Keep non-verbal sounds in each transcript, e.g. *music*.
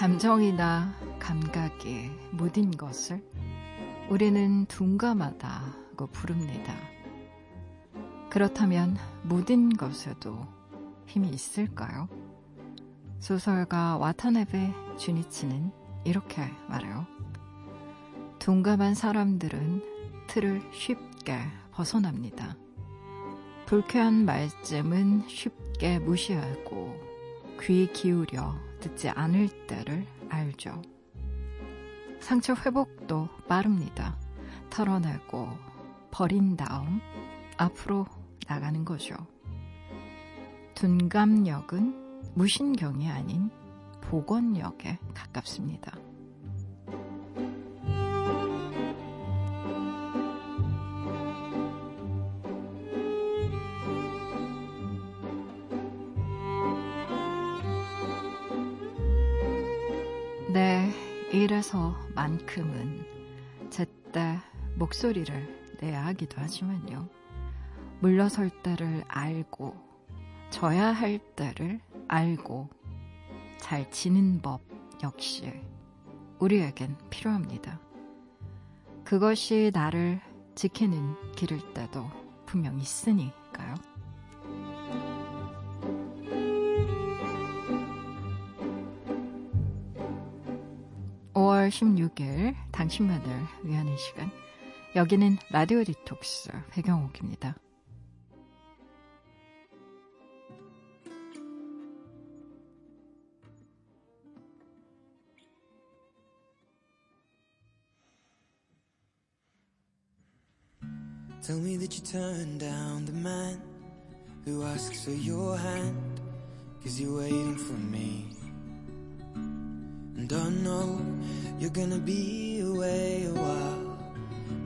감정이나 감각이 모든 것을 우리는 둔감하다고 부릅니다. 그렇다면 모든 것에도 힘이 있을까요? 소설가 와타나베 주니치는 이렇게 말해요. 둔감한 사람들은 틀을 쉽게 벗어납니다. 불쾌한 말쯤은 쉽게 무시하고 귀 기울여 듣지 않을 때를 알죠. 상처 회복도 빠릅니다. 털어내고 버린 다음 앞으로 나가는 거죠. 둔감력은 무신경이 아닌 복원력에 가깝습니다. 이래서만큼은 제때 목소리를 내야 하기도 하지만요. 물러설 때를 알고, 져야 할 때를 알고, 잘 지는 법 역시 우리에겐 필요합니다. 그것이 나를 지키는 길일 때도 분명 있으니까요. 5월 16일 당신만을 위하는 시간 여기는 라디오 디톡스 배경옥입니다. Tell me that you turned down the man who asks for your hand cause you're waiting for me And I know you're gonna be away a while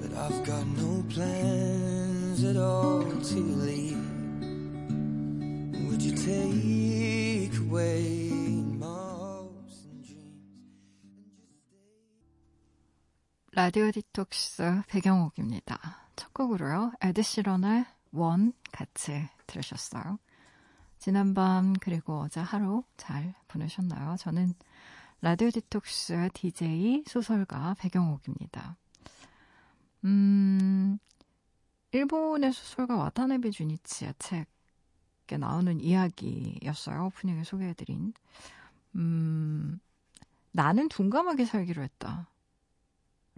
But I've got no plans at all to leave Would you take away my hopes and dreams 라디오 디톡스 배경옥입니다. 첫 곡으로요. 에드시런의 원 같이 들으셨어요. 지난밤 그리고 어제 하루 잘 보내셨나요? 저는 라디오 디톡스 DJ 소설가 배경옥입니다. 음, 일본의 소설가 와타나베 주니치의 책에 나오는 이야기였어요. 오프닝에 소개해드린. 음, 나는 둔감하게 살기로 했다.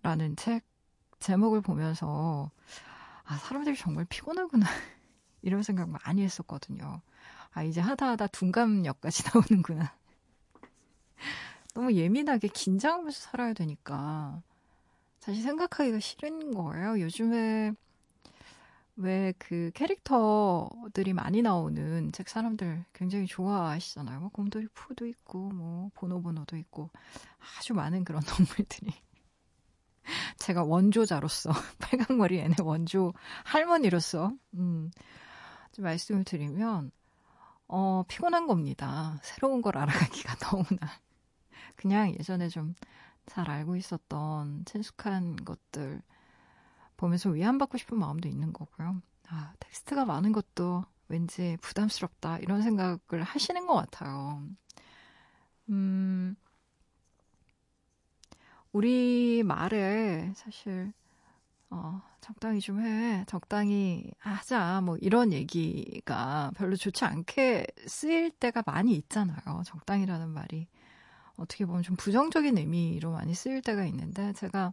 라는 책 제목을 보면서 아 사람들이 정말 피곤하구나 *laughs* 이런 생각 많이 했었거든요. 아 이제 하다 하다 둔감역까지 *laughs* 나오는구나. 너무 예민하게 긴장하면서 살아야 되니까 사실 생각하기가 싫은 거예요. 요즘에 왜 그 캐릭터들이 많이 나오는 책 사람들 굉장히 좋아하시잖아요. 뭐 곰돌이 푸도 있고 뭐 보노보노도 있고 아주 많은 그런 *laughs* 동물들이 제가 원조자로서 *laughs* 빨강머리 애네 원조 할머니로서 음, 좀 말씀을 드리면 어, 피곤한 겁니다. 새로운 걸 알아가기가 *laughs* 너무나 그냥 예전에 좀 잘 알고 있었던 친숙한 것들 보면서 위안받고 싶은 마음도 있는 거고요. 아, 텍스트가 많은 것도 왠지 부담스럽다 이런 생각을 하시는 것 같아요. 음, 우리 말에 사실 어, 적당히 좀 해. 적당히 하자. 뭐 이런 얘기가 별로 좋지 않게 쓰일 때가 많이 있잖아요. 적당이라는 말이 어떻게 보면 좀 부정적인 의미로 많이 쓰일 때가 있는데 제가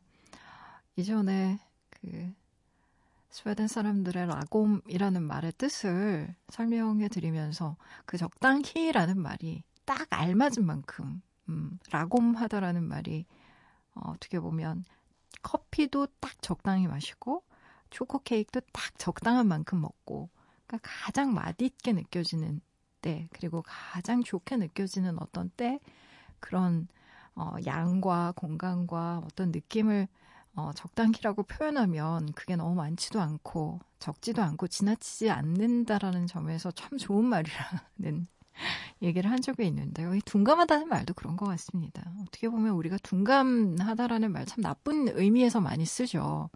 이전에 그 스웨덴 사람들의 라곰이라는 말의 뜻을 설명해 드리면서 그 적당히라는 말이 딱 알맞은 만큼 음, 라곰하다라는 말이 어, 어떻게 보면 커피도 딱 적당히 마시고 초코 케이크도 딱 적당한 만큼 먹고 그러니까 가장 맛있게 느껴지는 때 그리고 가장 좋게 느껴지는 어떤 때 그런 어, 양과 건강과 어떤 느낌을 어, 적당히라고 표현하면 그게 너무 많지도 않고 적지도 않고 지나치지 않는다라는 점에서 참 좋은 말이라는 *laughs* 얘기를 한 적이 있는데요. 이 둔감하다는 말도 그런 것 같습니다. 어떻게 보면 우리가 둔감하다라는 말 참 나쁜 의미에서 많이 쓰죠.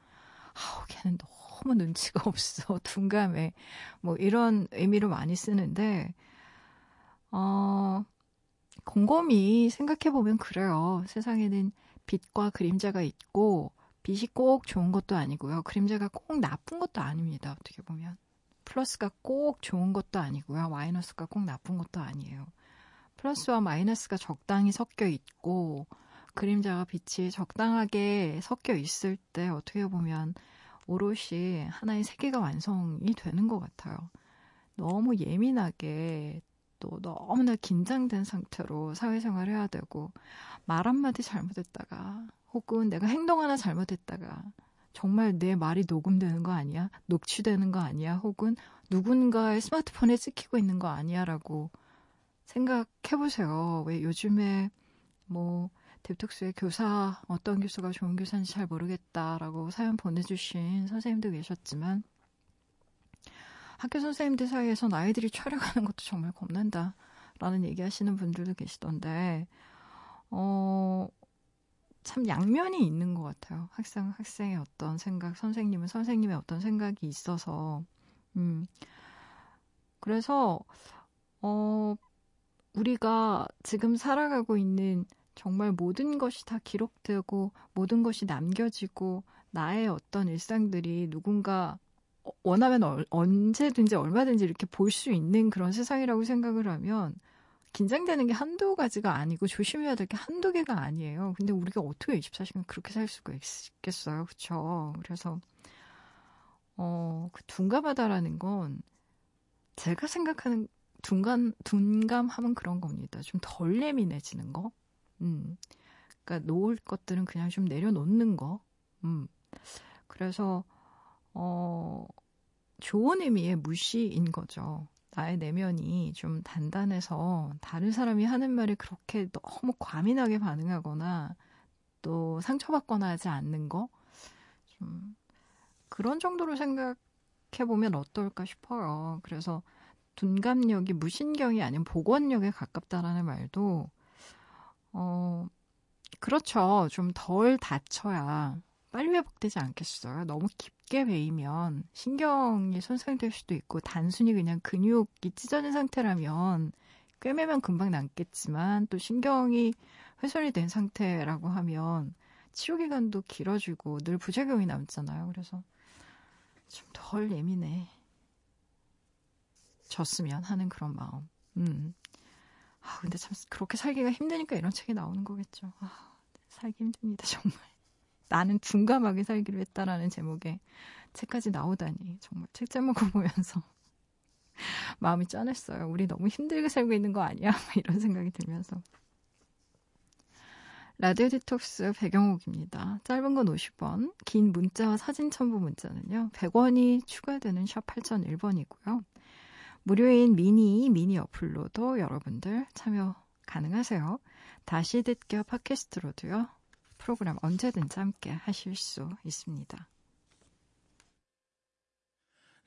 아우, 걔는 너무 눈치가 *laughs* 없어. 둔감해. 뭐 이런 의미로 많이 쓰는데, 어, 곰곰이 생각해보면 그래요. 세상에는 빛과 그림자가 있고, 빛이 꼭 좋은 것도 아니고요. 그림자가 꼭 나쁜 것도 아닙니다. 어떻게 보면. 플러스가 꼭 좋은 것도 아니고요. 마이너스가 꼭 나쁜 것도 아니에요. 플러스와 마이너스가 적당히 섞여 있고, 그림자와 빛이 적당하게 섞여 있을 때 어떻게 보면 오롯이 하나의 세계가 완성이 되는 것 같아요. 너무 예민하게 또 너무나 긴장된 상태로 사회생활을 해야 되고 말 한마디 잘못했다가 혹은 내가 행동 하나 잘못했다가 정말 내 말이 녹음되는 거 아니야? 녹취되는 거 아니야? 혹은 누군가의 스마트폰에 찍히고 있는 거 아니야? 라고 생각해 보세요. 왜 요즘에 뭐 딥톡스의 교사, 어떤 교수가 좋은 교사인지 잘 모르겠다라고 사연 보내주신 선생님도 계셨지만 학교 선생님들 사이에서 아이들이 촬영하는 것도 정말 겁난다. 라는 얘기 하시는 분들도 계시던데, 어, 참 양면이 있는 것 같아요. 학생, 학생의 어떤 생각, 선생님은 선생님의 어떤 생각이 있어서, 음. 그래서, 어, 우리가 지금 살아가고 있는 정말 모든 것이 다 기록되고, 모든 것이 남겨지고, 나의 어떤 일상들이 누군가 원하면 얼, 언제든지 얼마든지 이렇게 볼 수 있는 그런 세상이라고 생각을 하면 긴장되는 게 한두 가지가 아니고 조심해야 될 게 한두 개가 아니에요. 근데 우리가 어떻게 24시간 그렇게 살 수가 있겠어요. 그렇죠? 그래서 어, 그 둔감하다라는 건 제가 생각하는 둔감 둔감하면 그런 겁니다. 좀 덜 예민해지는 거. 음. 그러니까 놓을 것들은 그냥 좀 내려놓는 거. 음. 그래서 어, 좋은 의미의 무시인 거죠. 나의 내면이 좀 단단해서 다른 사람이 하는 말에 그렇게 너무 과민하게 반응하거나 또 상처받거나 하지 않는 거. 좀 그런 정도로 생각해보면 어떨까 싶어요. 그래서 둔감력이 무신경이 아닌 복원력에 가깝다라는 말도, 어, 그렇죠. 좀 덜 다쳐야 빨리 회복되지 않겠어요? 너무 깊 게 베이면 신경이 손상될 수도 있고 단순히 그냥 근육이 찢어진 상태라면 꿰매면 금방 낫겠지만 또 신경이 훼손이 된 상태라고 하면 치료 기간도 길어지고 늘 부작용이 남잖아요. 그래서 좀 덜 예민해. 졌으면 하는 그런 마음. 음. 아, 근데 참 그렇게 살기가 힘드니까 이런 책이 나오는 거겠죠. 아, 살기 힘듭니다, 정말. 나는 둔감하게 살기로 했다라는 제목의 책까지 나오다니 정말 책 제목을 보면서 *laughs* 마음이 짠했어요. 우리 너무 힘들게 살고 있는 거 아니야? *laughs* 이런 생각이 들면서 라디오 디톡스 배경옥입니다. 짧은 건 50원, 긴 문자와 사진 첨부 문자는요. 100원이 추가되는 샵 8001번이고요. 무료인 미니, 미니 어플로도 여러분들 참여 가능하세요. 다시 듣기 팟캐스트로도요. 프로그램 언제든지 함께 하실 수 있습니다.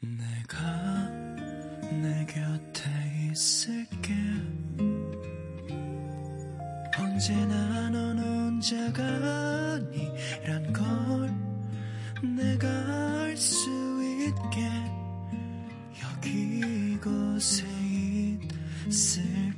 내가 내 곁에 있을게. 언제나 넌 혼자가 아니란 걸 내가 알 수 있게. 여기 이곳에 있을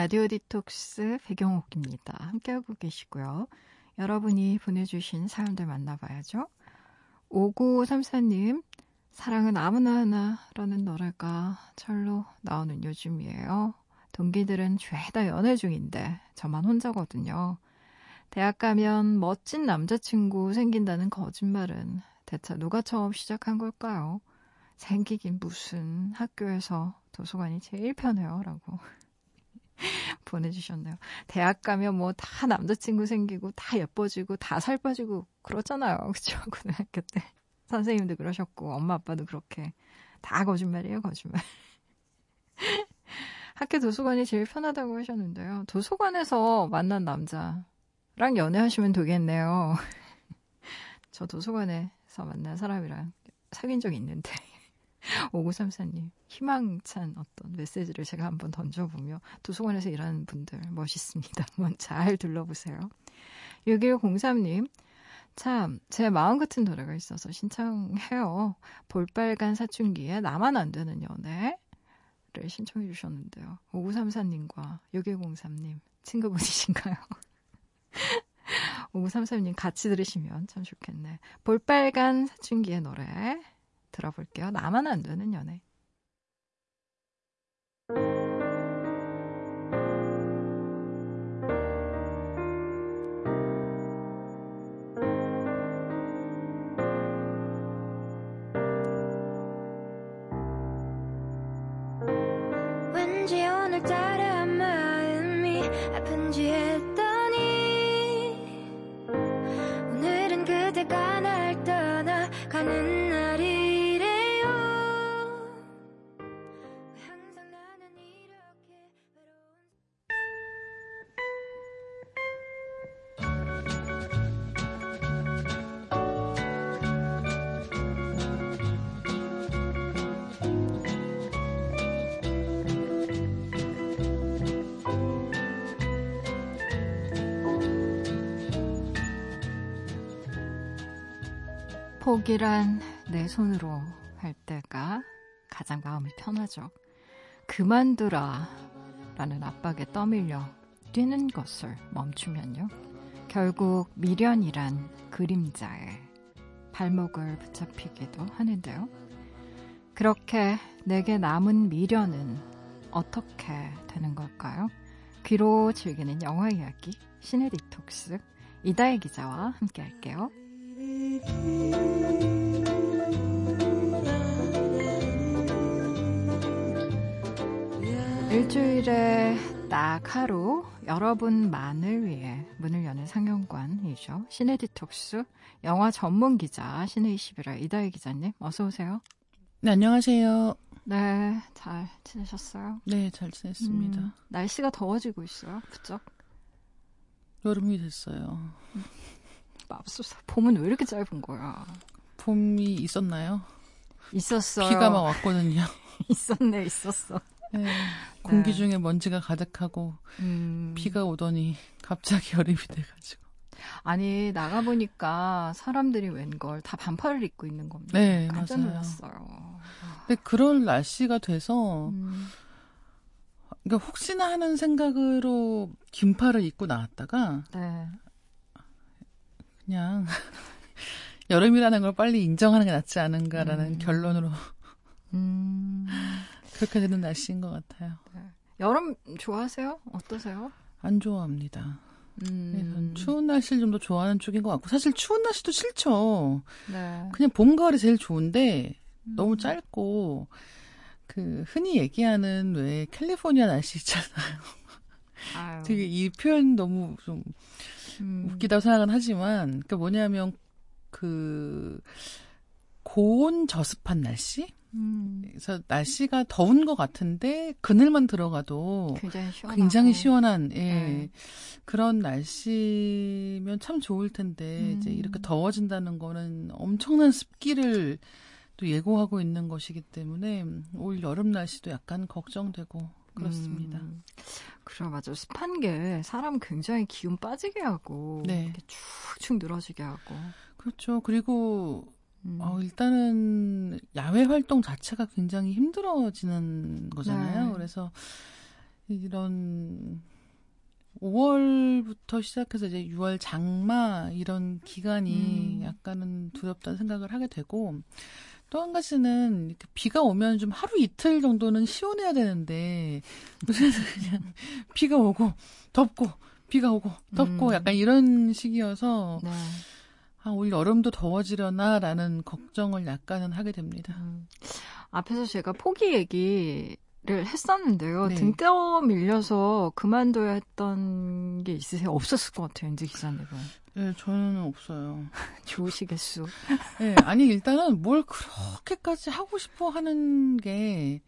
라디오 디톡스 배경옥입니다. 함께하고 계시고요. 여러분이 보내주신 사연들 만나봐야죠. 5934님, 사랑은 아무나 하나라는 노래가 철로 나오는 요즘이에요. 동기들은 죄다 연애 중인데 저만 혼자거든요. 대학 가면 멋진 남자친구 생긴다는 거짓말은 대체 누가 처음 시작한 걸까요? 생기긴 무슨 학교에서 도서관이 제일 편해요. 라고 *laughs* 보내주셨네요. 대학 가면 뭐 다 남자친구 생기고 다 예뻐지고 다 살 빠지고 그렇잖아요. *laughs* 그쵸? 고등학교 때. 선생님도 그러셨고 엄마 아빠도 그렇게 다 거짓말이에요 거짓말. *laughs* 학교 도서관이 제일 편하다고 하셨는데요. 도서관에서 만난 남자랑 연애하시면 되겠네요. 저 도서관에서 만난 사람이랑 사귄 적 있는데 5934님 희망찬 어떤 메시지를 제가 한번 던져보며 도서관에서 일하는 분들 멋있습니다. *laughs* 한번 잘 둘러보세요. 6103님 참, 제 마음 같은 노래가 있어서 신청해요. 볼빨간 사춘기에 나만 안 되는 연애를 신청해 주셨는데요. 5934님과 6103님 친구분이신가요? *laughs* 5933님 같이 들으시면 참 좋겠네. 볼빨간 사춘기의 노래 들어볼게요. 나만 안 되는 연애. 포기란 내 손으로 할 때가 가장 마음이 편하죠. 그만두라 라는 압박에 떠밀려 뛰는 것을 멈추면요. 결국 미련이란 그림자에 발목을 붙잡히기도 하는데요. 그렇게 내게 남은 미련은 어떻게 되는 걸까요? 귀로 즐기는 영화 이야기 시네 디톡스 이다혜 기자와 함께 할게요. 일주일에 딱 하루 여러분만을 위해 문을 여는 상영관이죠. 시네 디톡스 영화 전문 기자 씨네21의 이다혜 기자님 어서 오세요. 네 안녕하세요. 네, 잘 지내셨어요? 네, 잘 지냈습니다. 음, 날씨가 더워지고 있어요, 부쩍? 여름이 됐어요. 맙소사. 봄은 왜 이렇게 짧은 거야? 봄이 있었나요? 있었어요. 비가 막 왔거든요. *laughs* 있었네, 있었어. 네, 공기 네. 중에 먼지가 가득하고 음. 비가 오더니 갑자기 *laughs* 여름이 돼가지고. 아니 나가 보니까 사람들이 웬걸 다 반팔을 입고 있는 겁니다. 네, 깜짝 맞아요. 놀랐어요. 근데 그럴 날씨가 돼서 음. 그러니까 혹시나 하는 생각으로 긴팔을 입고 나왔다가 네. 그냥 *laughs* 여름이라는 걸 빨리 인정하는 게 낫지 않은가라는 음. 결론으로 음. *laughs* 그렇게 되는 날씨인 것 같아요. 네. 여름 좋아하세요? 어떠세요? 안 좋아합니다. 음. 추운 날씨를 좀 더 좋아하는 쪽인 것 같고 사실 추운 날씨도 싫죠. 네. 그냥 봄 가을이 제일 좋은데 음. 너무 짧고 그 흔히 얘기하는 왜 캘리포니아 날씨 있잖아요. *laughs* 되게 이 표현 너무 좀 음. 웃기다고 생각은 하지만 그러니까 뭐냐면 그 고온 저습한 날씨 음. 그래서 날씨가 더운 것 같은데 그늘만 들어가도 굉장히, 굉장히 시원한 예. 네. 그런 날씨면 참 좋을 텐데 음. 이제 이렇게 더워진다는 거는 엄청난 습기를 또 예고하고 있는 것이기 때문에 올 여름 날씨도 약간 걱정되고 그렇습니다. 음. 그래 맞아 습한 게 사람 굉장히 기운 빠지게 하고 네. 이렇게 축축 늘어지게 하고 그렇죠. 그리고 음. 어, 일단은 야외 활동 자체가 굉장히 힘들어지는 거잖아요. 네. 그래서 이런 5월부터 시작해서 이제 6월 장마 이런 기간이 음. 약간은 두렵다는 생각을 하게 되고 또 한 가지는 비가 오면 좀 하루 이틀 정도는 시원해야 되는데 요새는 *laughs* 그냥 비가 오고 덥고 비가 오고 덥고 음. 약간 이런 시기여서 네. 아, 올 여름도 더워지려나라는 걱정을 약간은 하게 됩니다. 음. 앞에서 제가 포기 얘기 를 했었는데요. 네. 등떠 밀려서 그만둬야 했던 게 있으세요? 없었을 것 같아요, 인지 기자님은. 네, 저는 없어요. *laughs* 좋으시겠수. 네, 아니 일단은 뭘 그렇게까지 하고 싶어 하는 게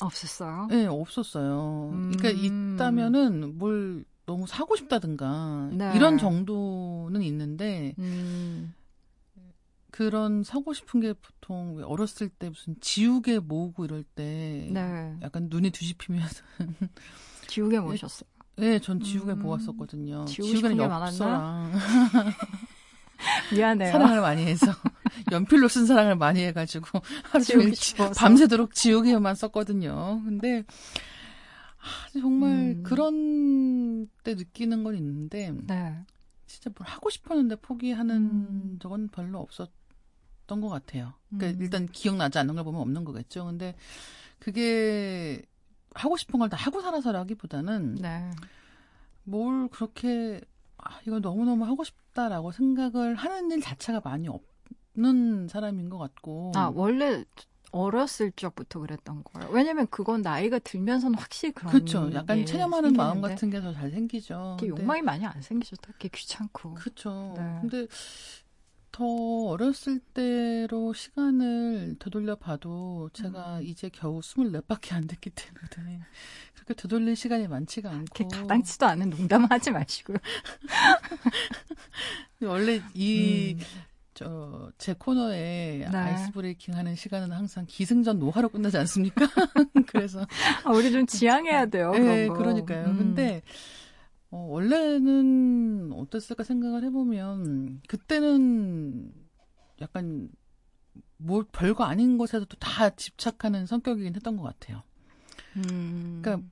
없었어요? 네, 없었어요. 음. 그러니까 있다면은 뭘 너무 사고 싶다든가 네. 이런 정도는 있는데 음. 그 그런 사고 싶은 게 보통 어렸을 때 무슨 지우개 모으고 이럴 때 네. 약간 눈이 뒤집히면서 *laughs* 지우개 모셨어요. 네, 전 지우개 음, 모았었거든요. 지우개는 엽서랑 *laughs* 미안해요. 사랑을 많이 해서 *laughs* 연필로 쓴 사랑을 많이 해가지고 하루 종일 밤새도록 지우개만 썼거든요. 근데 아, 정말 음. 그런 때 느끼는 건 있는데 네. 진짜 뭘 하고 싶었는데 포기하는 음. 적은 별로 없었던 것 같아요. 그러니까 음. 일단 기억나지 않는 걸 보면 없는 거겠죠. 근데 그게 하고 싶은 걸 다 하고 살아서라기보다는 네. 뭘 그렇게 아, 이거 너무너무 하고 싶다라고 생각을 하는 일 자체가 많이 없는 사람인 것 같고. 아, 원래 어렸을 적부터 그랬던 거예요. 왜냐면 그건 나이가 들면서는 확실히 그런 그렇죠. 약간 체념하는 마음 같은 게 더 잘 생기죠. 욕망이 많이 안 생기죠. 딱히 귀찮고. 그렇죠. 네. 근데 더 어렸을 때로 시간을 되돌려 봐도 제가 음. 이제 겨우 24밖에 안 됐기 때문에 그렇게 되돌릴 시간이 많지가 않고 가당치도 않은 농담 하지 마시고요. 원래 이 음. 저 제 코너에 네. 아이스 브레이킹 하는 시간은 항상 기승전 노화로 끝나지 않습니까? *laughs* 그래서 아, 우리 좀 지향해야 돼요. 네, 그러니까요. 음. 근데 어, 원래는 어땠을까 생각을 해보면 그때는 약간 뭐 별거 아닌 것에도 다 집착하는 성격이긴 했던 것 같아요. 음. 그러니까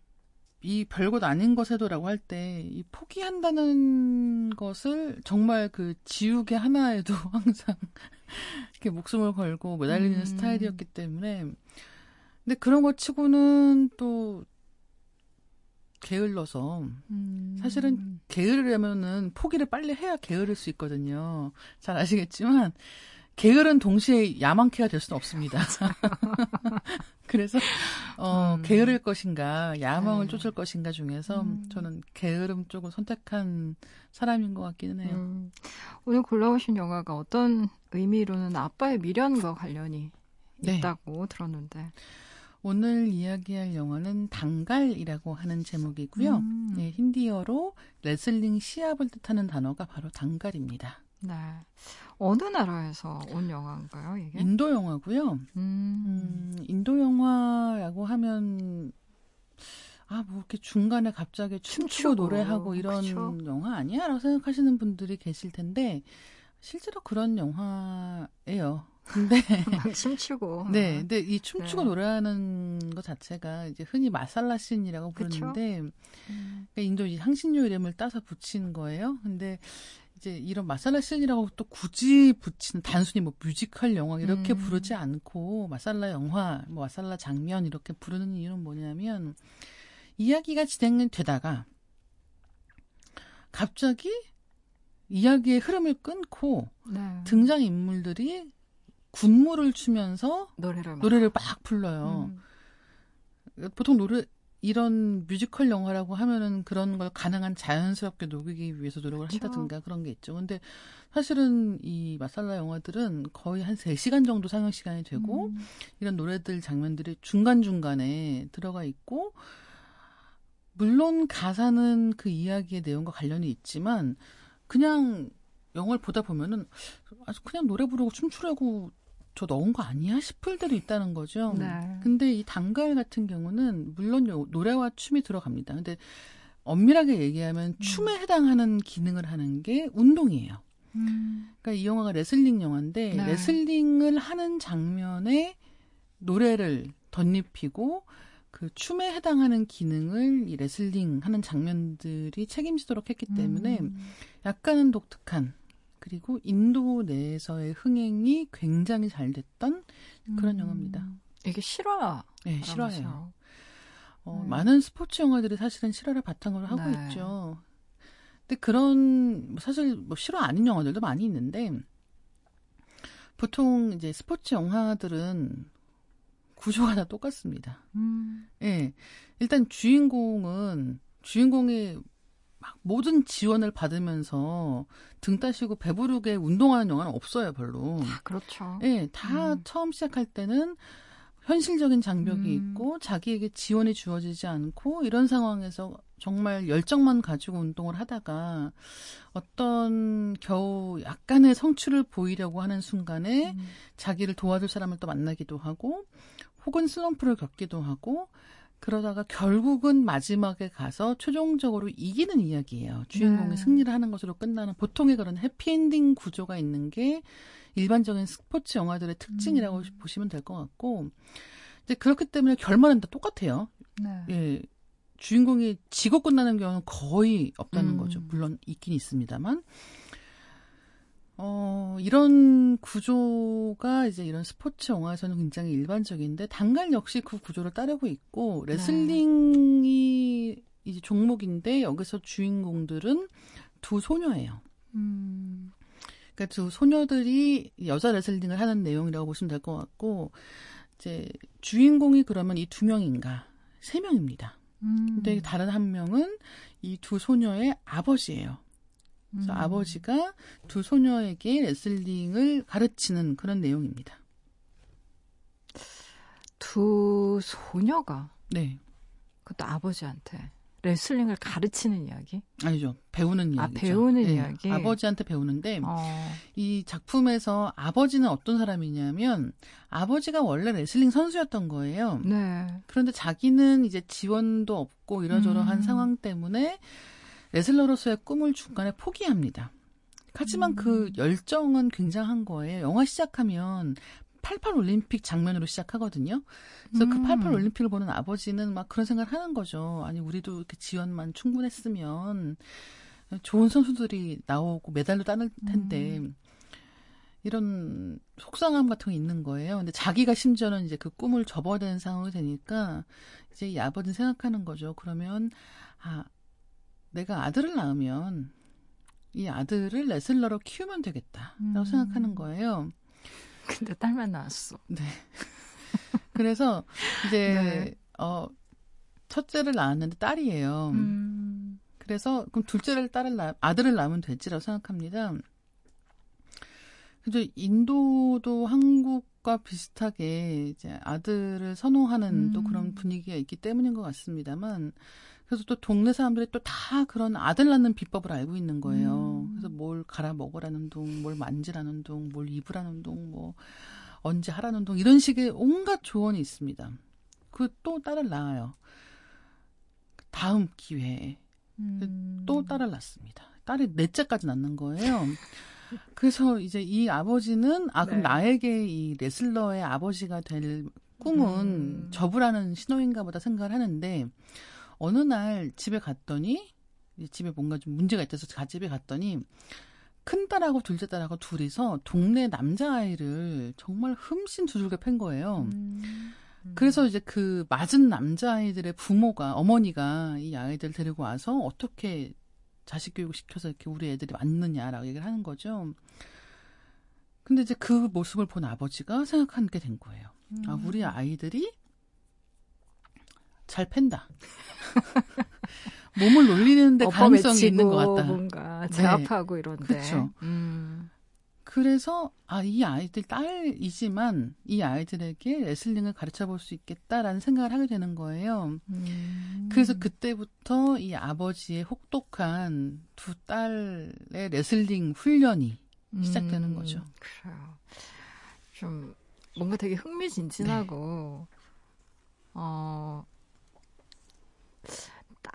이 별것 아닌 것에도라고 할 때 이 포기한다는 것을 정말 그 지우개 하나에도 *laughs* 항상 이렇게 목숨을 걸고 매달리는 음. 스타일이었기 때문에 근데 그런 것 치고는 또 게을러서 음. 사실은 게으르려면은 포기를 빨리 해야 게으를 수 있거든요. 잘 아시겠지만 게으른 동시에 야망캐가 될 수는 없습니다. *laughs* 그래서 어 음. 게으를 것인가 야망을 네. 쫓을 것인가 중에서 음. 저는 게으름 쪽을 선택한 사람인 것 같기는 해요. 음. 오늘 골라오신 영화가 어떤 의미로는 아빠의 미련과 관련이 네. 있다고 들었는데 오늘 이야기할 영화는 당갈이라고 하는 제목이고요. 음. 네, 힌디어로 레슬링 시합을 뜻하는 단어가 바로 당갈입니다. 네. 어느 나라에서 온 영화인가요, 이게? 인도 영화고요. 음. 음, 인도 영화라고 하면 아, 뭐 이렇게 중간에 갑자기 춤추고, 춤추고 노래하고 이런 그쵸? 영화 아니야 라고 생각하시는 분들이 계실 텐데 실제로 그런 영화예요. 근데 춤추고 *laughs* 네, 근데 이 춤추고 네. 노래하는 것 자체가 이제 흔히 마살라 씬이라고 부르는데 음. 그러니까 인도 이 향신료 이름을 따서 붙인 거예요. 근데 이제 이런 마살라 씬이라고 또 굳이 붙이는 단순히 뭐 뮤지컬 영화 이렇게 음. 부르지 않고 마살라 영화, 뭐 마살라 장면 이렇게 부르는 이유는 뭐냐면 이야기가 진행되다가 갑자기 이야기의 흐름을 끊고 네. 등장 인물들이 군무를 추면서 노래를 막, 노래를 막 불러요. 음. 보통 노래 이런 뮤지컬 영화라고 하면은 그런 걸 가능한 자연스럽게 녹이기 위해서 노력을 그렇죠. 한다든가 그런 게 있죠. 근데 사실은 이 마살라 영화들은 거의 한 3시간 정도 상영 시간이 되고 음. 이런 노래들 장면들이 중간중간에 들어가 있고 물론 가사는 그 이야기의 내용과 관련이 있지만 그냥 영화를 보다 보면은 아주 그냥 노래 부르고 춤추려고 저 넣은 거 아니야 싶을 때도 있다는 거죠. 네. 근데 이 단가일 같은 경우는 물론 노래와 춤이 들어갑니다. 근데 엄밀하게 얘기하면 음. 춤에 해당하는 기능을 하는 게 운동이에요. 음. 그러니까 이 영화가 레슬링 영화인데 네. 레슬링을 하는 장면에 노래를 덧입히고 그 춤에 해당하는 기능을 이 레슬링 하는 장면들이 책임지도록 했기 때문에 음. 약간은 독특한 그리고 인도 내에서의 흥행이 굉장히 잘 됐던 그런 음. 영화입니다. 이게 실화. 네, 실화예요. 어, 음. 많은 스포츠 영화들이 사실은 실화를 바탕으로 하고 네. 있죠. 근데 그런 사실 뭐 실화 아닌 영화들도 많이 있는데 보통 이제 스포츠 영화들은 구조가 다 똑같습니다. 음. 예. 일단 주인공은 주인공이 막 모든 지원을 받으면서 등 따시고 배부르게 운동하는 영화는 없어요, 별로. 아, 그렇죠. 예, 다 음. 처음 시작할 때는 현실적인 장벽이 음. 있고 자기에게 지원이 주어지지 않고 이런 상황에서 정말 열정만 가지고 운동을 하다가 어떤 겨우 약간의 성취를 보이려고 하는 순간에 음. 자기를 도와줄 사람을 또 만나기도 하고 혹은 슬럼프를 겪기도 하고 그러다가 결국은 마지막에 가서 최종적으로 이기는 이야기예요. 주인공이 네. 승리를 하는 것으로 끝나는 보통의 그런 해피엔딩 구조가 있는 게 일반적인 스포츠 영화들의 특징이라고 음. 보시면 될 것 같고 이제 그렇기 때문에 결말은 다 똑같아요. 네. 예. 주인공이 지고 끝나는 경우는 거의 없다는 음. 거죠. 물론 있긴 있습니다만. 어, 이런 구조가 이제 이런 스포츠 영화에서는 굉장히 일반적인데 단갈 역시 그 구조를 따르고 있고 레슬링이 네. 이제 종목인데 여기서 주인공들은 두 소녀예요. 음. 그러니까 두 소녀들이 여자 레슬링을 하는 내용이라고 보시면 될 것 같고 이제 주인공이 그러면 이 두 명인가 세 명입니다. 음. 근데 다른 한 명은 이 두 소녀의 아버지예요. 그래서 음. 아버지가 두 소녀에게 레슬링을 가르치는 그런 내용입니다. 두 소녀가 네. 그것도 아버지한테 레슬링을 가르치는 이야기? 아니죠. 배우는 이야기. 아, 배우는 네. 이야기. 아버지한테 배우는데 어. 이 작품에서 아버지는 어떤 사람이냐면 아버지가 원래 레슬링 선수였던 거예요. 네. 그런데 자기는 이제 지원도 없고 이러저러한 음. 상황 때문에 레슬러로서의 꿈을 중간에 포기합니다. 하지만 그 음. 그 열정은 굉장한 거예요. 영화 시작하면 88 올림픽 장면으로 시작하거든요. 그래서 그 음. 그88 올림픽을 보는 아버지는 막 그런 생각을 하는 거죠. 아니 우리도 이렇게 지원만 충분했으면 좋은 선수들이 나오고 메달도 따낼 텐데 음. 이런 속상함 같은 게 있는 거예요. 근데 자기가 심지어는 이제 그 꿈을 접어야 되는 상황이 되니까 이제 이 아버지는 생각하는 거죠. 그러면 아 내가 아들을 낳으면 이 아들을 레슬러로 키우면 되겠다라고 음. 생각하는 거예요. 근데 딸만 낳았어. 네. *laughs* 그래서 이제 네. 어 첫째를 낳았는데 딸이에요. 음. 그래서 그럼 둘째를 딸을 낳 아들을 낳으면 될지라고 생각합니다. 그래서 인도도 한국과 비슷하게 이제 아들을 선호하는 음. 또 그런 분위기가 있기 때문인 것 같습니다만 그래서 또 동네 사람들이 또 다 그런 아들 낳는 비법을 알고 있는 거예요. 음. 그래서 뭘 갈아 먹으라는 둥, 뭘 만지라는 둥, 뭘 입으라는 둥, 뭐 언제 하라는 둥 이런 식의 온갖 조언이 있습니다. 그 또 딸을 낳아요. 다음 기회에 음. 또 딸을 낳습니다. 딸이 넷째까지 낳는 거예요. 그래서 이제 이 아버지는 아 그럼 네. 나에게 이 레슬러의 아버지가 될 꿈은 음. 저부라는 신호인가 보다 생각을 하는데 어느 날 집에 갔더니 집에 뭔가 좀 문제가 있어서 집에 갔더니 큰 딸하고 둘째 딸하고 둘이서 동네 남자 아이를 정말 흠씬 두들겨 팬 거예요. 음. 음. 그래서 이제 그 맞은 남자아이들의 부모가, 어머니가 이 아이들 데리고 와서 어떻게 자식 교육 시켜서 이렇게 우리 애들이 맞느냐라고 얘기를 하는 거죠. 근데 이제 그 모습을 본 아버지가 생각하게 된 거예요. 음. 아, 우리 아이들이 잘 팬다. *laughs* 몸을 놀리는데 가능성이 있는 것 같다. 뭔가 네. 제압하고 네. 이런데. 그렇죠. 음. 그래서 아 이 아이들 딸이지만 이 아이들에게 레슬링을 가르쳐 볼 수 있겠다라는 생각을 하게 되는 거예요. 음. 그래서 그때부터 이 아버지의 혹독한 두 딸의 레슬링 훈련이 시작되는 음. 거죠. 그래요. 좀 뭔가 되게 흥미진진하고 네. 어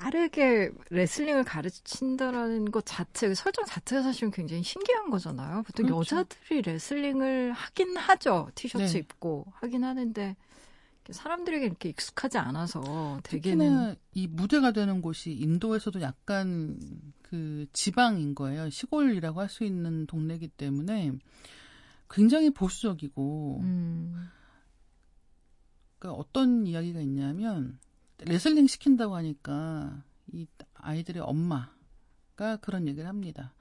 딸에게 레슬링을 가르친다라는 것 자체, 그 설정 자체가 사실은 굉장히 신기한 거잖아요. 보통 그렇죠. 여자들이 레슬링을 하긴 하죠. 티셔츠 네. 입고 하긴 하는데 사람들에게 이렇게 익숙하지 않아서 되게는 이 무대가 되는 곳이 인도에서도 약간 그 지방인 거예요. 시골이라고 할 수 있는 동네이기 때문에 굉장히 보수적이고 음. 그러니까 어떤 이야기가 있냐면 레슬링 시킨다고 하니까 이 아이들의 엄마가 그런 얘기를 합니다.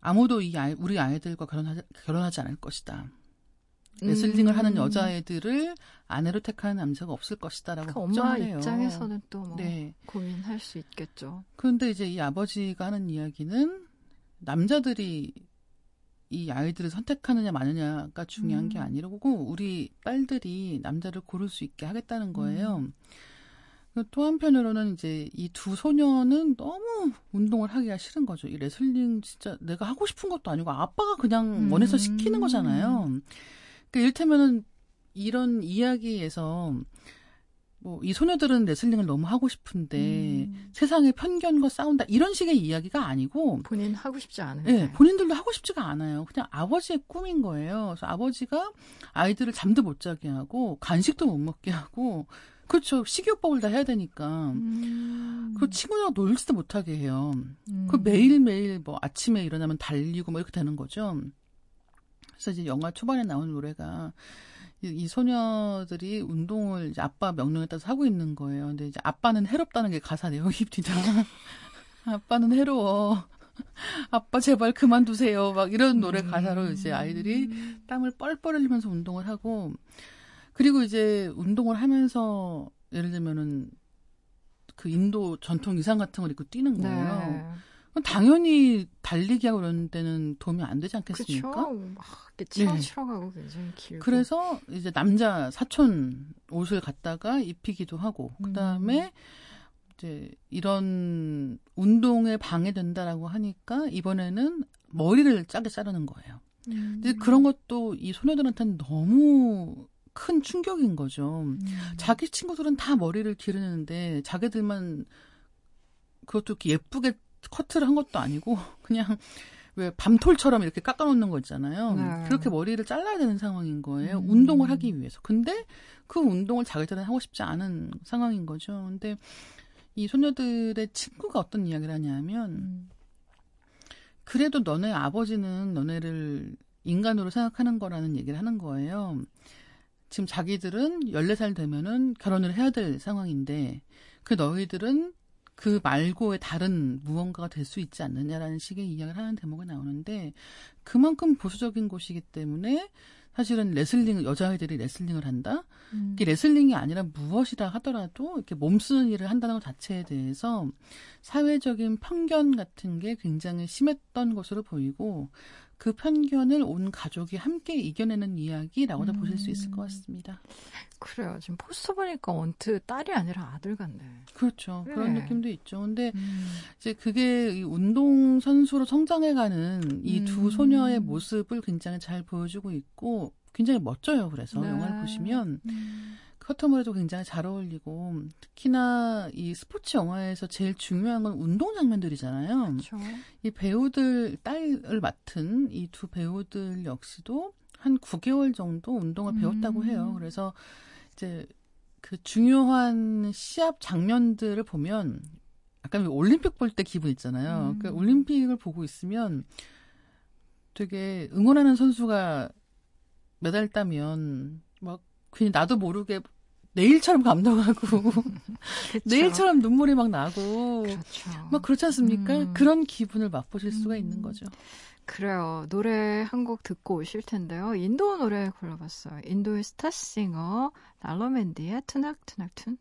아무도 이 아이, 우리 아이들과 결혼하지, 결혼하지 않을 것이다. 레슬링을 음. 하는 여자애들을 아내로 택하는 남자가 없을 것이다라고 그 엄마 해요. 입장에서는 또뭐 네. 고민할 수 있겠죠. 그런데 이제 이 아버지가 하는 이야기는 남자들이 이 아이들을 선택하느냐 마느냐가 중요한 음. 게 아니라고 우리 딸들이 남자를 고를 수 있게 하겠다는 거예요. 음. 또 한편으로는 이제 이 두 소녀는 너무 운동을 하기가 싫은 거죠. 이 레슬링 진짜 내가 하고 싶은 것도 아니고 아빠가 그냥 음. 원해서 시키는 거잖아요. 그러니까 이를테면은 이런 이야기에서 뭐 이 소녀들은 레슬링을 너무 하고 싶은데 음. 세상의 편견과 싸운다 이런 식의 이야기가 아니고 본인 하고 싶지 않은데 네, 본인들도 하고 싶지가 않아요. 그냥 아버지의 꿈인 거예요. 그래서 아버지가 아이들을 잠도 못 자게 하고 간식도 못 먹게 하고 그렇죠. 식이요법을 다 해야 되니까. 음. 그 친구랑 놀지도 못하게 해요. 음. 그 매일매일 뭐 아침에 일어나면 달리고 뭐 이렇게 되는 거죠. 그래서 이제 영화 초반에 나오는 노래가 이, 이 소녀들이 운동을 이제 아빠 명령에 따라서 하고 있는 거예요. 근데 이제 아빠는 해롭다는 게 가사 내용입니다. *laughs* 아빠는 해로워. 아빠 제발 그만두세요. 막 이런 노래 가사로 이제 아이들이 음. 땀을 뻘뻘 흘리면서 운동을 하고 그리고 이제 운동을 하면서 예를 들면은 그 인도 전통 의상 같은 걸 입고 뛰는 네. 거예요. 네. 당연히 달리기하고 그런 데는 도움이 안 되지 않겠습니까? 그렇죠. 막 치렁치렁하고 네. 굉장히 길고. 그래서 이제 남자 사촌 옷을 갖다가 입히기도 하고 그 다음에 음. 이제 이런 운동에 방해된다라고 하니까 이번에는 머리를 짜게 자르는 거예요. 음. 근데 그런 것도 이 소녀들한테는 너무 큰 충격인 거죠. 음. 자기 친구들은 다 머리를 기르는데 자기들만 그것도 이렇게 예쁘게 커트를 한 것도 아니고 *laughs* 그냥 왜 밤톨처럼 이렇게 깎아놓는 거 있잖아요. 네. 그렇게 머리를 잘라야 되는 상황인 거예요. 음. 운동을 하기 위해서. 근데 그 운동을 자기들은 하고 싶지 않은 상황인 거죠. 근데 이 소녀들의 친구가 어떤 이야기를 하냐면 음. 그래도 너네 아버지는 너네를 인간으로 생각하는 거라는 얘기를 하는 거예요. 지금 자기들은 14살 되면은 결혼을 해야 될 상황인데 그 너희들은 그 말고의 다른 무언가가 될 수 있지 않느냐라는 식의 이야기를 하는 대목이 나오는데 그만큼 보수적인 곳이기 때문에 사실은 레슬링 여자아이들이 레슬링을 한다. 음. 이게 레슬링이 아니라 무엇이라 하더라도 이렇게 몸쓰는 일을 한다는 것 자체에 대해서 사회적인 편견 같은 게 굉장히 심했던 것으로 보이고 그 편견을 온 가족이 함께 이겨내는 이야기라고도 음. 보실 수 있을 것 같습니다. 그래요. 지금 포스터 보니까 원트 딸이 아니라 아들 같네. 그렇죠. 네. 그런 느낌도 있죠. 근데 음. 이제 그게 운동 선수로 성장해가는 이두 음. 소녀의 모습을 굉장히 잘 보여주고 있고 굉장히 멋져요. 그래서 네. 영화를 보시면. 음. 커터머리도 굉장히 잘 어울리고 특히나 이 스포츠 영화에서 제일 중요한 건 운동 장면들이잖아요. 그쵸. 이 배우들 딸을 맡은 이 두 배우들 역시도 한 9개월 정도 운동을 배웠다고 음. 해요. 그래서 이제 그 중요한 시합 장면들을 보면 약간 올림픽 볼 때 기분 있잖아요. 음. 그 올림픽을 보고 있으면 되게 응원하는 선수가 메달 따면 막 그냥 나도 모르게 내일처럼 감동하고 내일처럼 눈물이 막 나고 그렇죠. 막 그렇지 않습니까? 음. 그런 기분을 맛보실 수가 음. 있는 거죠. 그래요. 노래 한 곡 듣고 오실 텐데요. 인도 노래 골라봤어요. 인도의 스타싱어 날로맨디의 트낙트낙툰.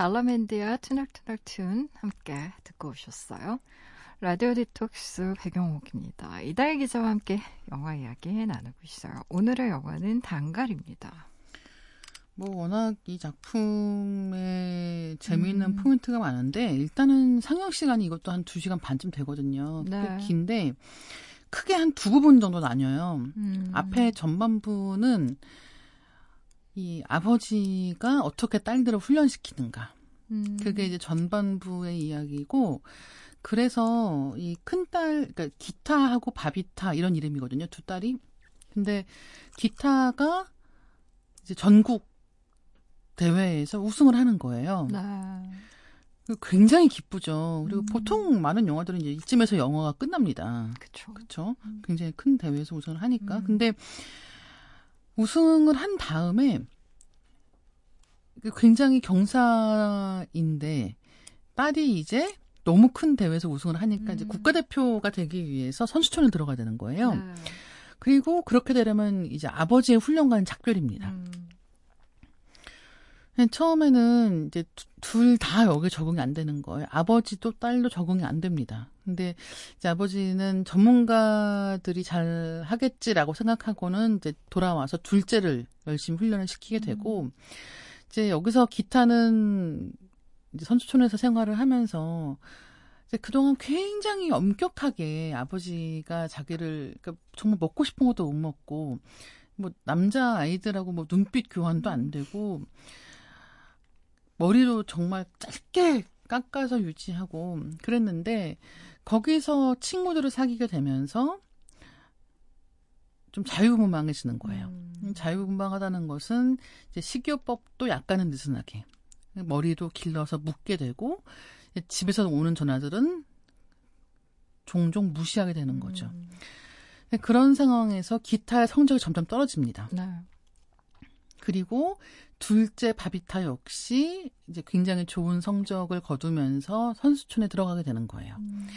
달러 멘디의 Tunak Tunak Tun 함께 듣고 오셨어요. 라디오 디톡스 백영옥입니다. 이다혜 기자와 함께 영화 이야기 나누고 있어요. 오늘의 영화는 당갈입니다. 뭐 워낙 이 작품에 재미있는 음. 포인트가 많은데 일단은 상영 시간이 이것도 한 2시간 반쯤 되거든요. 네. 긴데 크게 한 두 부분 정도 나뉘어요. 음. 앞에 전반부는 이 아버지가 어떻게 딸들을 훈련시키는가. 음. 그게 이제 전반부의 이야기고 그래서 이 큰 딸, 그러니까 기타하고 바비타 이런 이름이거든요. 두 딸이. 근데 기타가 이제 전국 대회에서 우승을 하는 거예요. 네. 굉장히 기쁘죠. 그리고 음. 보통 많은 영화들은 이제 이쯤에서 영화가 끝납니다. 그렇죠. 그렇죠. 음. 굉장히 큰 대회에서 우승을 하니까. 음. 근데 우승을 한 다음에 굉장히 경사인데 딸이 이제 너무 큰 대회에서 우승을 하니까 음. 이제 국가대표가 되기 위해서 선수촌에 들어가야 되는 거예요. 네. 그리고 그렇게 되려면 이제 아버지의 훈련과는 작별입니다. 음. 처음에는 이제 둘 다 여기 적응이 안 되는 거예요. 아버지도 딸도 적응이 안 됩니다. 근데 이제 아버지는 전문가들이 잘 하겠지라고 생각하고는 이제 돌아와서 둘째를 열심히 훈련을 시키게 되고 음. 이제 여기서 기타는 이제 선수촌에서 생활을 하면서 이제 그동안 굉장히 엄격하게 아버지가 자기를 그러니까 정말 먹고 싶은 것도 못 먹고 뭐 남자 아이들하고 뭐 눈빛 교환도 안 되고 머리로 정말 짧게 깎아서 유지하고 그랬는데 거기서 친구들을 사귀게 되면서 좀 자유분방해지는 거예요. 음. 자유분방하다는 것은 이제 식이요법도 약간은 느슨하게 머리도 길러서 묶게 되고 집에서 오는 전화들은 종종 무시하게 되는 거죠. 음. 그런 상황에서 기타의 성적이 점점 떨어집니다. 네. 그리고 둘째 바비타 역시 이제 굉장히 좋은 성적을 거두면서 선수촌에 들어가게 되는 거예요. 음.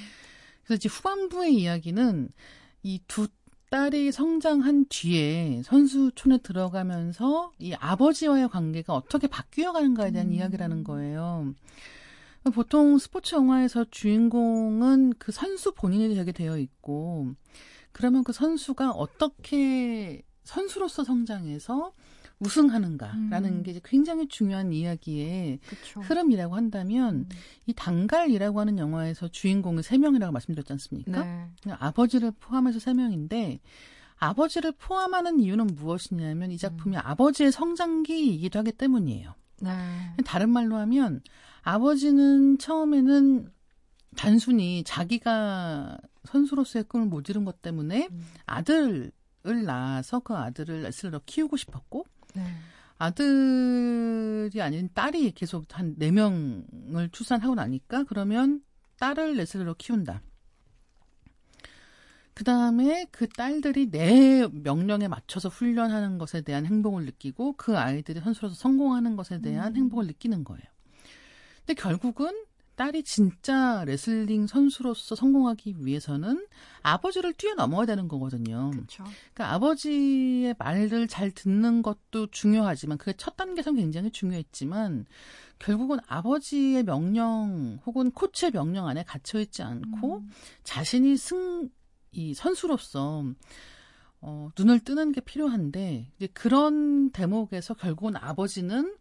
그래서 이제 후반부의 이야기는 이 두 딸이 성장한 뒤에 선수촌에 들어가면서 이 아버지와의 관계가 어떻게 바뀌어 가는가에 대한 음. 이야기라는 거예요. 보통 스포츠 영화에서 주인공은 그 선수 본인이 되게 되어 있고, 그러면 그 선수가 어떻게 선수로서 성장해서 우승하는가라는 음. 게 굉장히 중요한 이야기의 그쵸. 흐름이라고 한다면 음. 이 단갈이라고 하는 영화에서 주인공은 세 명이라고 말씀드렸지 않습니까? 네. 아버지를 포함해서 세 명인데 아버지를 포함하는 이유는 무엇이냐면 이 작품이 음. 아버지의 성장기이기도 하기 때문이에요. 네. 다른 말로 하면 아버지는 처음에는 단순히 자기가 선수로서의 꿈을 못 이룬 것 때문에 음. 아들을 낳아서 그 아들을 레슬러 키우고 싶었고 네. 아들이 아닌 딸이 계속 한 4명을 출산하고 나니까 그러면 딸을 레슬러로 키운다. 그 다음에 그 딸들이 내 명령에 맞춰서 훈련하는 것에 대한 행복을 느끼고 그 아이들이 선수로서 성공하는 것에 대한 음. 행복을 느끼는 거예요. 근데 결국은 딸이 진짜 레슬링 선수로서 성공하기 위해서는 아버지를 뛰어넘어야 되는 거거든요. 그쵸. 그러니까 아버지의 말을 잘 듣는 것도 중요하지만 그게 첫 단계에서는 굉장히 중요했지만 결국은 아버지의 명령 혹은 코치의 명령 안에 갇혀 있지 않고 음. 자신이 승 이 선수로서 어, 눈을 뜨는 게 필요한데 이제 그런 대목에서 결국은 아버지는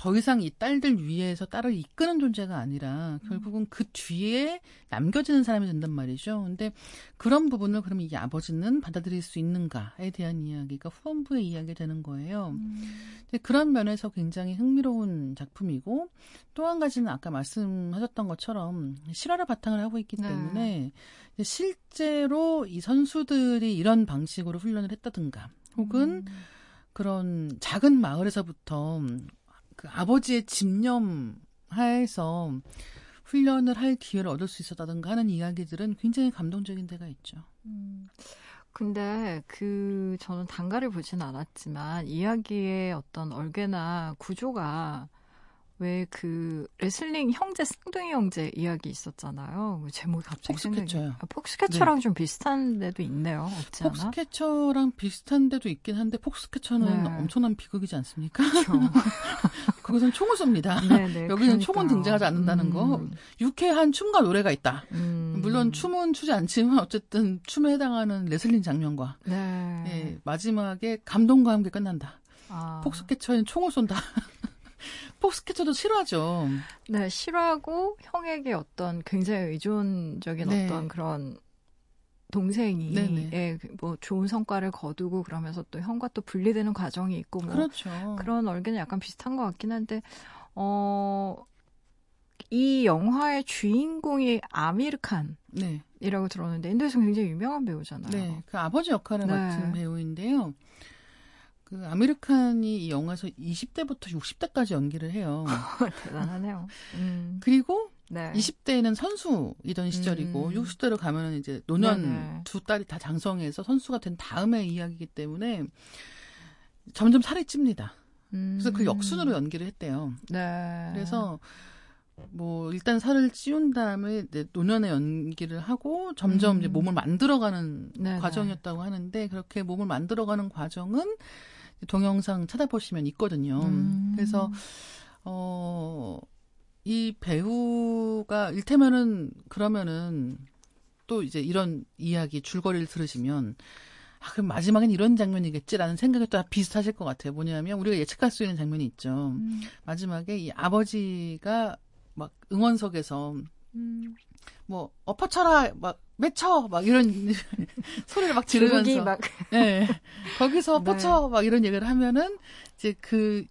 더 이상 이 딸들 위에서 딸을 이끄는 존재가 아니라 결국은 그 뒤에 남겨지는 사람이 된단 말이죠. 근데 그런 부분을 그러면 이 아버지는 받아들일 수 있는가에 대한 이야기가 후반부의 이야기 되는 거예요. 음. 그런 면에서 굉장히 흥미로운 작품이고 또 한 가지는 아까 말씀하셨던 것처럼 실화를 바탕을 하고 있기 네. 때문에 네. 실제로 이 선수들이 이런 방식으로 훈련을 했다든가 혹은 음. 그런 작은 마을에서부터 그 아버지의 집념 하에서 훈련을 할 기회를 얻을 수 있었다든가 하는 이야기들은 굉장히 감동적인 데가 있죠. 음. 근데 그 저는 단가를 보지는 않았지만 이야기의 어떤 얼개나 구조가 왜 그 레슬링 형제 쌍둥이 형제 이야기 있었잖아요. 그 제목이 갑자기 폭스캐쳐요. 아, 폭스캐쳐랑 네. 좀 비슷한 데도 있네요. 없지 않아? 폭스캐쳐랑 비슷한 데도 있긴 한데 폭스캐쳐는 네. 엄청난 비극이지 않습니까? 그렇죠. *laughs* 그것은 총을 쏩니다. 네네, 네, *laughs* 여기는 그러니까요. 총은 등장하지 않는다는 음. 거. 유쾌한 춤과 노래가 있다. 음. 물론 춤은 추지 않지만 어쨌든 춤에 해당하는 레슬링 장면과 네. 네, 마지막에 감동과 함께 끝난다. 아. 폭스캐쳐엔 총을 쏜다. *laughs* 폭스캐쳐도 싫어하죠. 네, 싫어하고 형에게 어떤 굉장히 의존적인 네. 어떤 그런 동생이 예, 뭐 좋은 성과를 거두고 그러면서 또 형과 또 분리되는 과정이 있고 뭐 그렇죠. 그런 얼개는 약간 비슷한 것 같긴 한데 어 이 영화의 주인공이 아미르 칸. 네. 이라고 들었는데 인도에서 굉장히 유명한 배우잖아요. 네, 그 아버지 역할을 네. 맡은 배우인데요. 그 아미르 칸이 이 영화에서 20대부터 60대까지 연기를 해요. *laughs* 대단하네요. 음. 그리고 네. 20대에는 선수이던 시절이고 음. 60대로 가면은 이제 노년 네네. 두 딸이 다 장성해서 선수가 된 다음의 이야기이기 때문에 점점 살이 찝니다. 음. 그래서 그 역순으로 연기를 했대요. 네. 그래서 뭐 일단 살을 찌운 다음에 이제 노년에 연기를 하고 점점 음. 이제 몸을 만들어가는 네네. 과정이었다고 하는데 그렇게 몸을 만들어가는 과정은 동영상 찾아보시면 있거든요. 음. 그래서 어. 이 배우가 일테면은 그러면은 또 이제 이런 이야기 줄거리를 들으시면 아, 그럼 마지막엔 이런 장면이겠지라는 생각이 또 비슷하실 것 같아요. 뭐냐면 우리가 예측할 수 있는 장면이 있죠. 음. 마지막에 이 아버지가 막 응원석에서 음. 뭐 엎어쳐라 막 맺혀 막 이런 *laughs* 소리를 막 지르면서 막. 네. 거기서 엎어쳐 네. 막 이런 얘기를 하면은 이제 그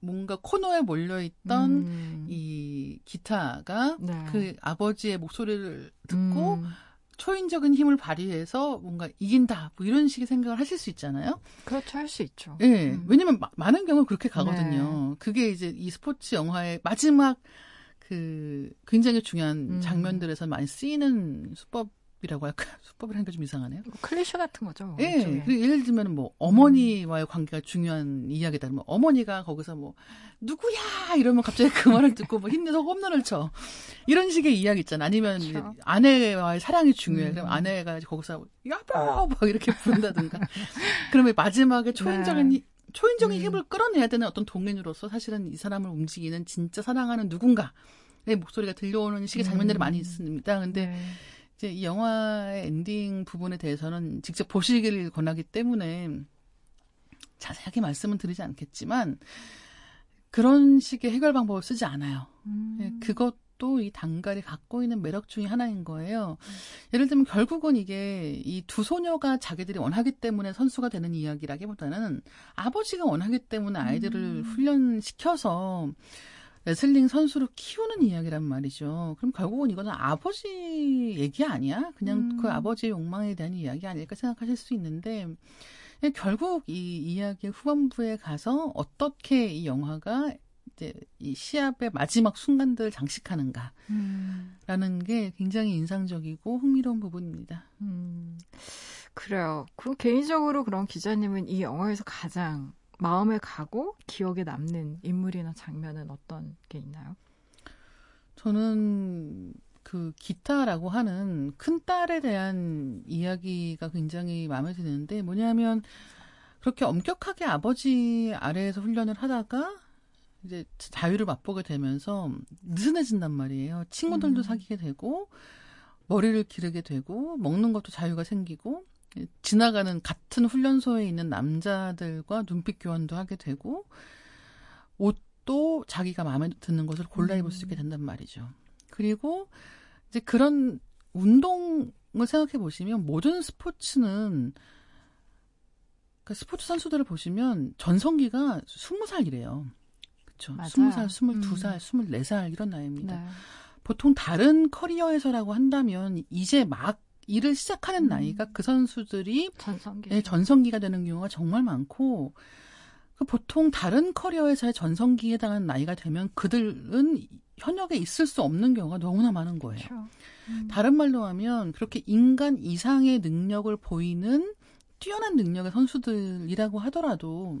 뭔가 코너에 몰려있던 음. 이 기타가 네. 그 아버지의 목소리를 듣고 음. 초인적인 힘을 발휘해서 뭔가 이긴다 뭐 이런 식의 생각을 하실 수 있잖아요. 그렇죠 할 수 있죠. 예, 네. 음. 왜냐면 마, 많은 경우 그렇게 가거든요. 네. 그게 이제 이 스포츠 영화의 마지막 그 굉장히 중요한 음. 장면들에서 많이 쓰이는 수법 이라고 할까 *laughs* 수법을 하니까 좀 이상하네요. 뭐 클리셰 같은 거죠. 예. 네. 예를 들면 뭐 어머니와의 관계가 중요한 이야기다. 뭐 어머니가 거기서 뭐 누구야 이러면 갑자기 그 말을 듣고 뭐 힘내서 홈런을 쳐 이런 식의 이야기 있잖아. 아니면 그렇죠. 아내와의 사랑이 중요해. 음. 그럼 아내가 거기서 여보 막 이렇게 부른다든가. *laughs* 그러면 마지막에 초인적인 네. 초인적인 음. 힘을 끌어내야 되는 어떤 동인으로서 사실은 이 사람을 움직이는 진짜 사랑하는 누군가의 목소리가 들려오는 식의 장면들이 음. 많이 있습니다. 근데 네. 이제 이 영화의 엔딩 부분에 대해서는 직접 보시기를 권하기 때문에 자세하게 말씀은 드리지 않겠지만 그런 식의 해결 방법을 쓰지 않아요. 음. 네, 그것 도 이 단갈이 갖고 있는 매력 중의 하나인 거예요. 음. 예를 들면 결국은 이게 이 두 소녀가 자기들이 원하기 때문에 선수가 되는 이야기라기보다는 아버지가 원하기 때문에 아이들을 음. 훈련시켜서 레슬링 선수로 키우는 이야기란 말이죠. 그럼 결국은 이거는 아버지 얘기 아니야? 그냥 음. 그 아버지의 욕망에 대한 이야기 아닐까 생각하실 수 있는데 결국 이 이야기의 후반부에 가서 어떻게 이 영화가 이제 이 시합의 마지막 순간들을 장식하는가라는 음. 게 굉장히 인상적이고 흥미로운 부분입니다. 음. 그래요. 그 개인적으로 그런 기자님은 이 영화에서 가장 마음에 가고 기억에 남는 인물이나 장면은 어떤 게 있나요? 저는 그 기타라고 하는 큰 딸에 대한 이야기가 굉장히 마음에 드는데 뭐냐면 그렇게 엄격하게 아버지 아래에서 훈련을 하다가 이제 자유를 맛보게 되면서 느슨해진단 말이에요. 친구들도 음. 사귀게 되고 머리를 기르게 되고 먹는 것도 자유가 생기고 지나가는 같은 훈련소에 있는 남자들과 눈빛 교환도 하게 되고 옷도 자기가 마음에 드는 것을 골라 입을 수 있게 음. 된단 말이죠. 그리고 이제 그런 운동을 생각해 보시면 모든 스포츠는 그 스포츠 선수들을 보시면 전성기가 20살이래요. 그렇죠. 20살, 22살, 음. 24살 이런 나이입니다. 네. 보통 다른 커리어에서라고 한다면 이제 막 일을 시작하는 음. 나이가 그 선수들이 전성기. 네, 전성기가 되는 경우가 정말 많고 그 보통 다른 커리어에서의 전성기에 해당하는 나이가 되면 그들은 현역에 있을 수 없는 경우가 너무나 많은 거예요. 그렇죠. 음. 다른 말로 하면 그렇게 인간 이상의 능력을 보이는 뛰어난 능력의 선수들이라고 하더라도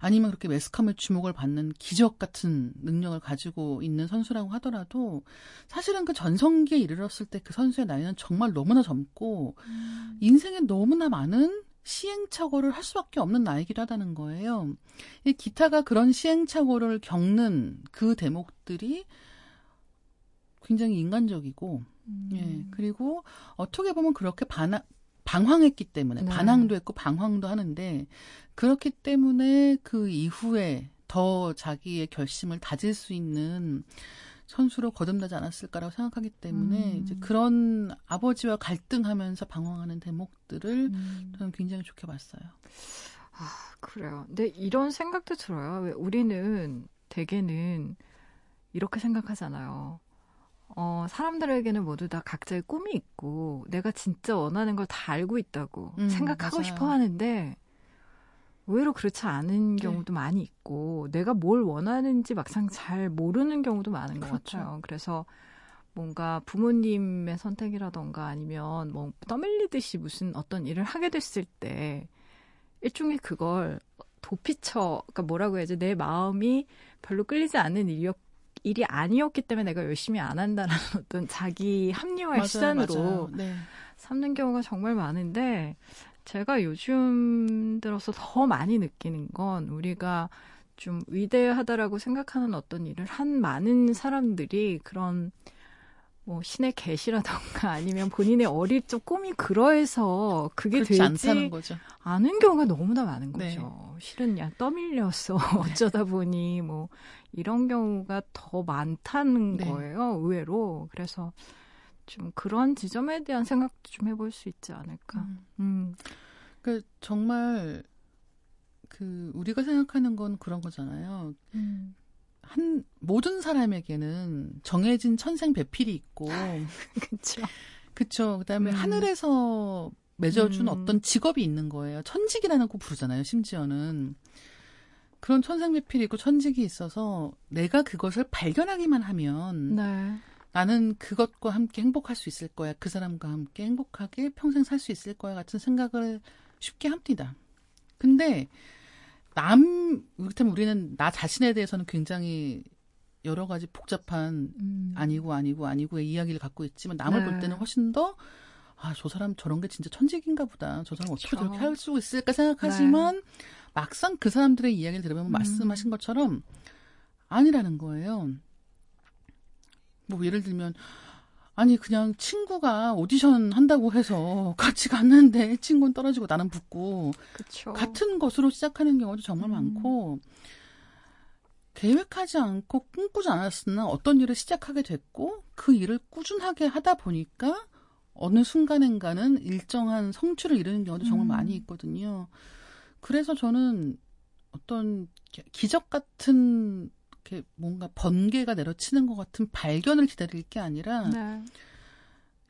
아니면 그렇게 매스컴의 주목을 받는 기적 같은 능력을 가지고 있는 선수라고 하더라도 사실은 그 전성기에 이르렀을 때 그 선수의 나이는 정말 너무나 젊고 음. 인생에 너무나 많은 시행착오를 할 수밖에 없는 나이기도 하다는 거예요. 이 기타가 그런 시행착오를 겪는 그 대목들이 굉장히 인간적이고, 음. 예, 그리고 어떻게 보면 그렇게 반항, 방황했기 때문에, 네. 반항도 했고 방황도 하는데, 그렇기 때문에 그 이후에 더 자기의 결심을 다질 수 있는 선수로 거듭나지 않았을까라고 생각하기 때문에 음. 이제 그런 아버지와 갈등하면서 방황하는 대목들을 음. 저는 굉장히 좋게 봤어요. 아 그래요. 근데 이런 생각도 들어요. 왜 우리는 대개는 이렇게 생각하잖아요. 어, 사람들에게는 모두 다 각자의 꿈이 있고 내가 진짜 원하는 걸 다 알고 있다고 음, 생각하고 맞아요. 싶어 하는데 의외로 그렇지 않은 네. 경우도 네. 많이 있고 내가 뭘 원하는지 막상 잘 모르는 경우도 많은 그렇죠. 것 같아요. 그래서 뭔가 부모님의 선택이라던가 아니면 뭐 떠밀리듯이 무슨 어떤 일을 하게 됐을 때 일종의 그걸 도피처 그러니까 뭐라고 해야지 내 마음이 별로 끌리지 않는 일이었 일이 아니었기 때문에 내가 열심히 안 한다는 *laughs* 어떤 자기 합리화의 맞아요, 시선으로 네. 삼는 경우가 정말 많은데 제가 요즘 들어서 더 많이 느끼는 건 우리가 좀 위대하다라고 생각하는 어떤 일을 한 많은 사람들이 그런 뭐 신의 계시라던가 *laughs* 아니면 본인의 어릴 적 꿈이 그러해서 그게 되지 않다는 거죠. 않은 경우가 너무나 많은 네. 거죠. 네. 실은 야 떠밀렸어 *laughs* 어쩌다 보니 뭐 이런 경우가 더 많다는 네. 거예요. 의외로 그래서 좀 그런 지점에 대한 생각도 좀 해볼 수 있지 않을까. 음. 음. 그 정말 그 우리가 생각하는 건 그런 거잖아요. 음. 한 모든 사람에게는 정해진 천생 배필이 있고 *laughs* 그렇죠. 그렇죠. 그다음에 음. 하늘에서 맺어준 음. 어떤 직업이 있는 거예요. 천직이라는 거 부르잖아요. 심지어는 그런 천생 배필이 있고 천직이 있어서 내가 그것을 발견하기만 하면 네. 나는 그것과 함께 행복할 수 있을 거야. 그 사람과 함께 행복하게 평생 살 수 있을 거야 같은 생각을 쉽게 합니다. 근데 남, 그렇다면 우리는 나 자신에 대해서는 굉장히 여러 가지 복잡한 음. 아니고 아니고 아니고의 이야기를 갖고 있지만 남을 네. 볼 때는 훨씬 더 아, 저 사람 저런 게 진짜 천직인가 보다. 저 사람 어떻게 저렇게 할 수 있을까 생각하지만 네. 막상 그 사람들의 이야기를 들으면 음. 말씀하신 것처럼 아니라는 거예요. 뭐 예를 들면 아니 그냥 친구가 오디션 한다고 해서 *laughs* 같이 갔는데 친구는 떨어지고 나는 붙고 그쵸. 같은 것으로 시작하는 경우도 정말 음. 많고 계획하지 않고 꿈꾸지 않았으나 어떤 일을 시작하게 됐고 그 일을 꾸준하게 하다 보니까 어느 순간인가는 일정한 성취를 이루는 경우도 정말 음. 많이 있거든요. 그래서 저는 어떤 기적 같은 이렇게 뭔가 번개가 내려치는 것 같은 발견을 기다릴 게 아니라 네.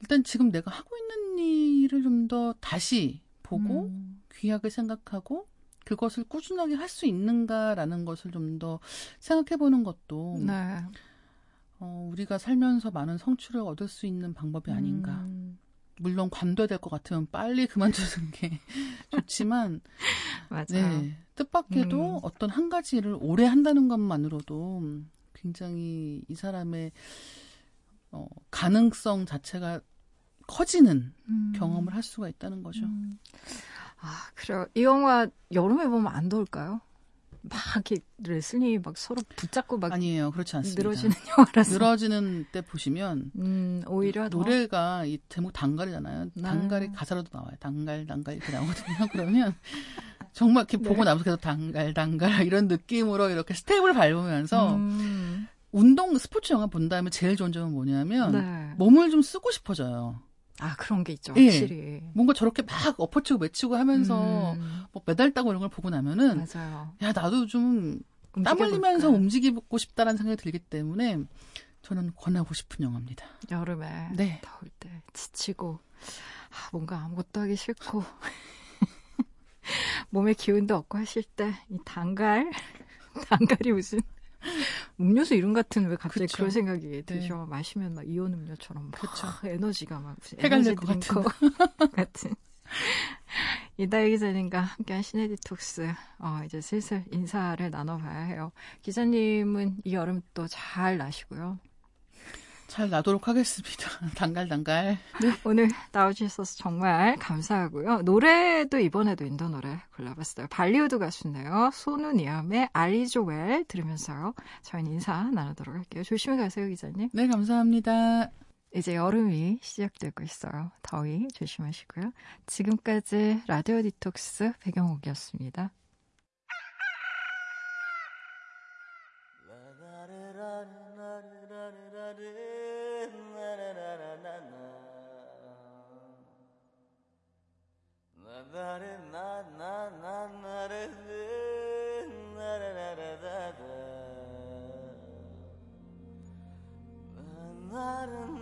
일단 지금 내가 하고 있는 일을 좀 더 다시 보고 음. 귀하게 생각하고 그것을 꾸준하게 할 수 있는가라는 것을 좀 더 생각해 보는 것도 네. 어, 우리가 살면서 많은 성취를 얻을 수 있는 방법이 아닌가. 음. 물론 관둬야 될 것 같으면 빨리 그만두는 게 *laughs* 좋지만 맞아요. 네, 뜻밖에도 음. 어떤 한 가지 일을 오래 한다는 것만으로도 굉장히 이 사람의 어, 가능성 자체가 커지는 음. 경험을 할 수가 있다는 거죠. 음. 아, 그래요. 이 영화 여름에 보면 안 더울까요? 막 이렇게 레슬링이 막 서로 붙잡고 막 아니에요 그렇지 않습니다. 늘어지는 *laughs* 영화라서 늘어지는 때 보시면 음, 오히려 노래가 이 제목 당갈이잖아요. 네. 당갈이 가사로도 나와요. 당갈 당갈 이렇게 나오거든요. *laughs* 그러면 정말 이렇게 네. 보고 나면서 계속 당갈 당갈 이런 느낌으로 이렇게 스텝을 밟으면서 음. 운동 스포츠 영화 본 다음에 제일 좋은 점은 뭐냐면 네. 몸을 좀 쓰고 싶어져요. 아 그런 게 있죠. 예. 확실히. 뭔가 저렇게 막 엎어치고 매치고 하면서 음. 뭐 메달 따고 이런 걸 보고 나면은 맞아요. 야 나도 좀 땀 흘리면서 움직이고 싶다라는 생각이 들기 때문에 저는 권하고 싶은 영화입니다. 여름에 네. 더울 때 지치고 아, 뭔가 아무것도 하기 싫고 *laughs* 몸에 기운도 없고 하실 때 이 당갈 *laughs* 당갈이 무슨 *laughs* 음료수 이름 같은 왜 갑자기 그쵸. 그런 생각이 네. 드셔 마시면 막 이온 음료처럼 막 그쵸. 에너지가 막 에너지 드링크 같은, *laughs* 같은. *laughs* 이다희 기자님과 함께한 시네 디톡스 어, 이제 슬슬 인사를 나눠봐야 해요. 기자님은 이 여름 또 잘 나시고요. 잘 나도록 하겠습니다. *laughs* 단갈단갈. 네. 오늘 나와주셔서 정말 감사하고요. 노래도 이번에도 인도 노래 골라봤어요. 발리우드 가수인데요. 소누니엄의 알리조웰 들으면서요. 저희는 인사 나누도록 할게요. 조심히 가세요, 기자님. 네, 감사합니다. 이제 여름이 시작되고 있어요. 더위 조심하시고요. 지금까지 라디오 디톡스 배경옥이었습니다. Narın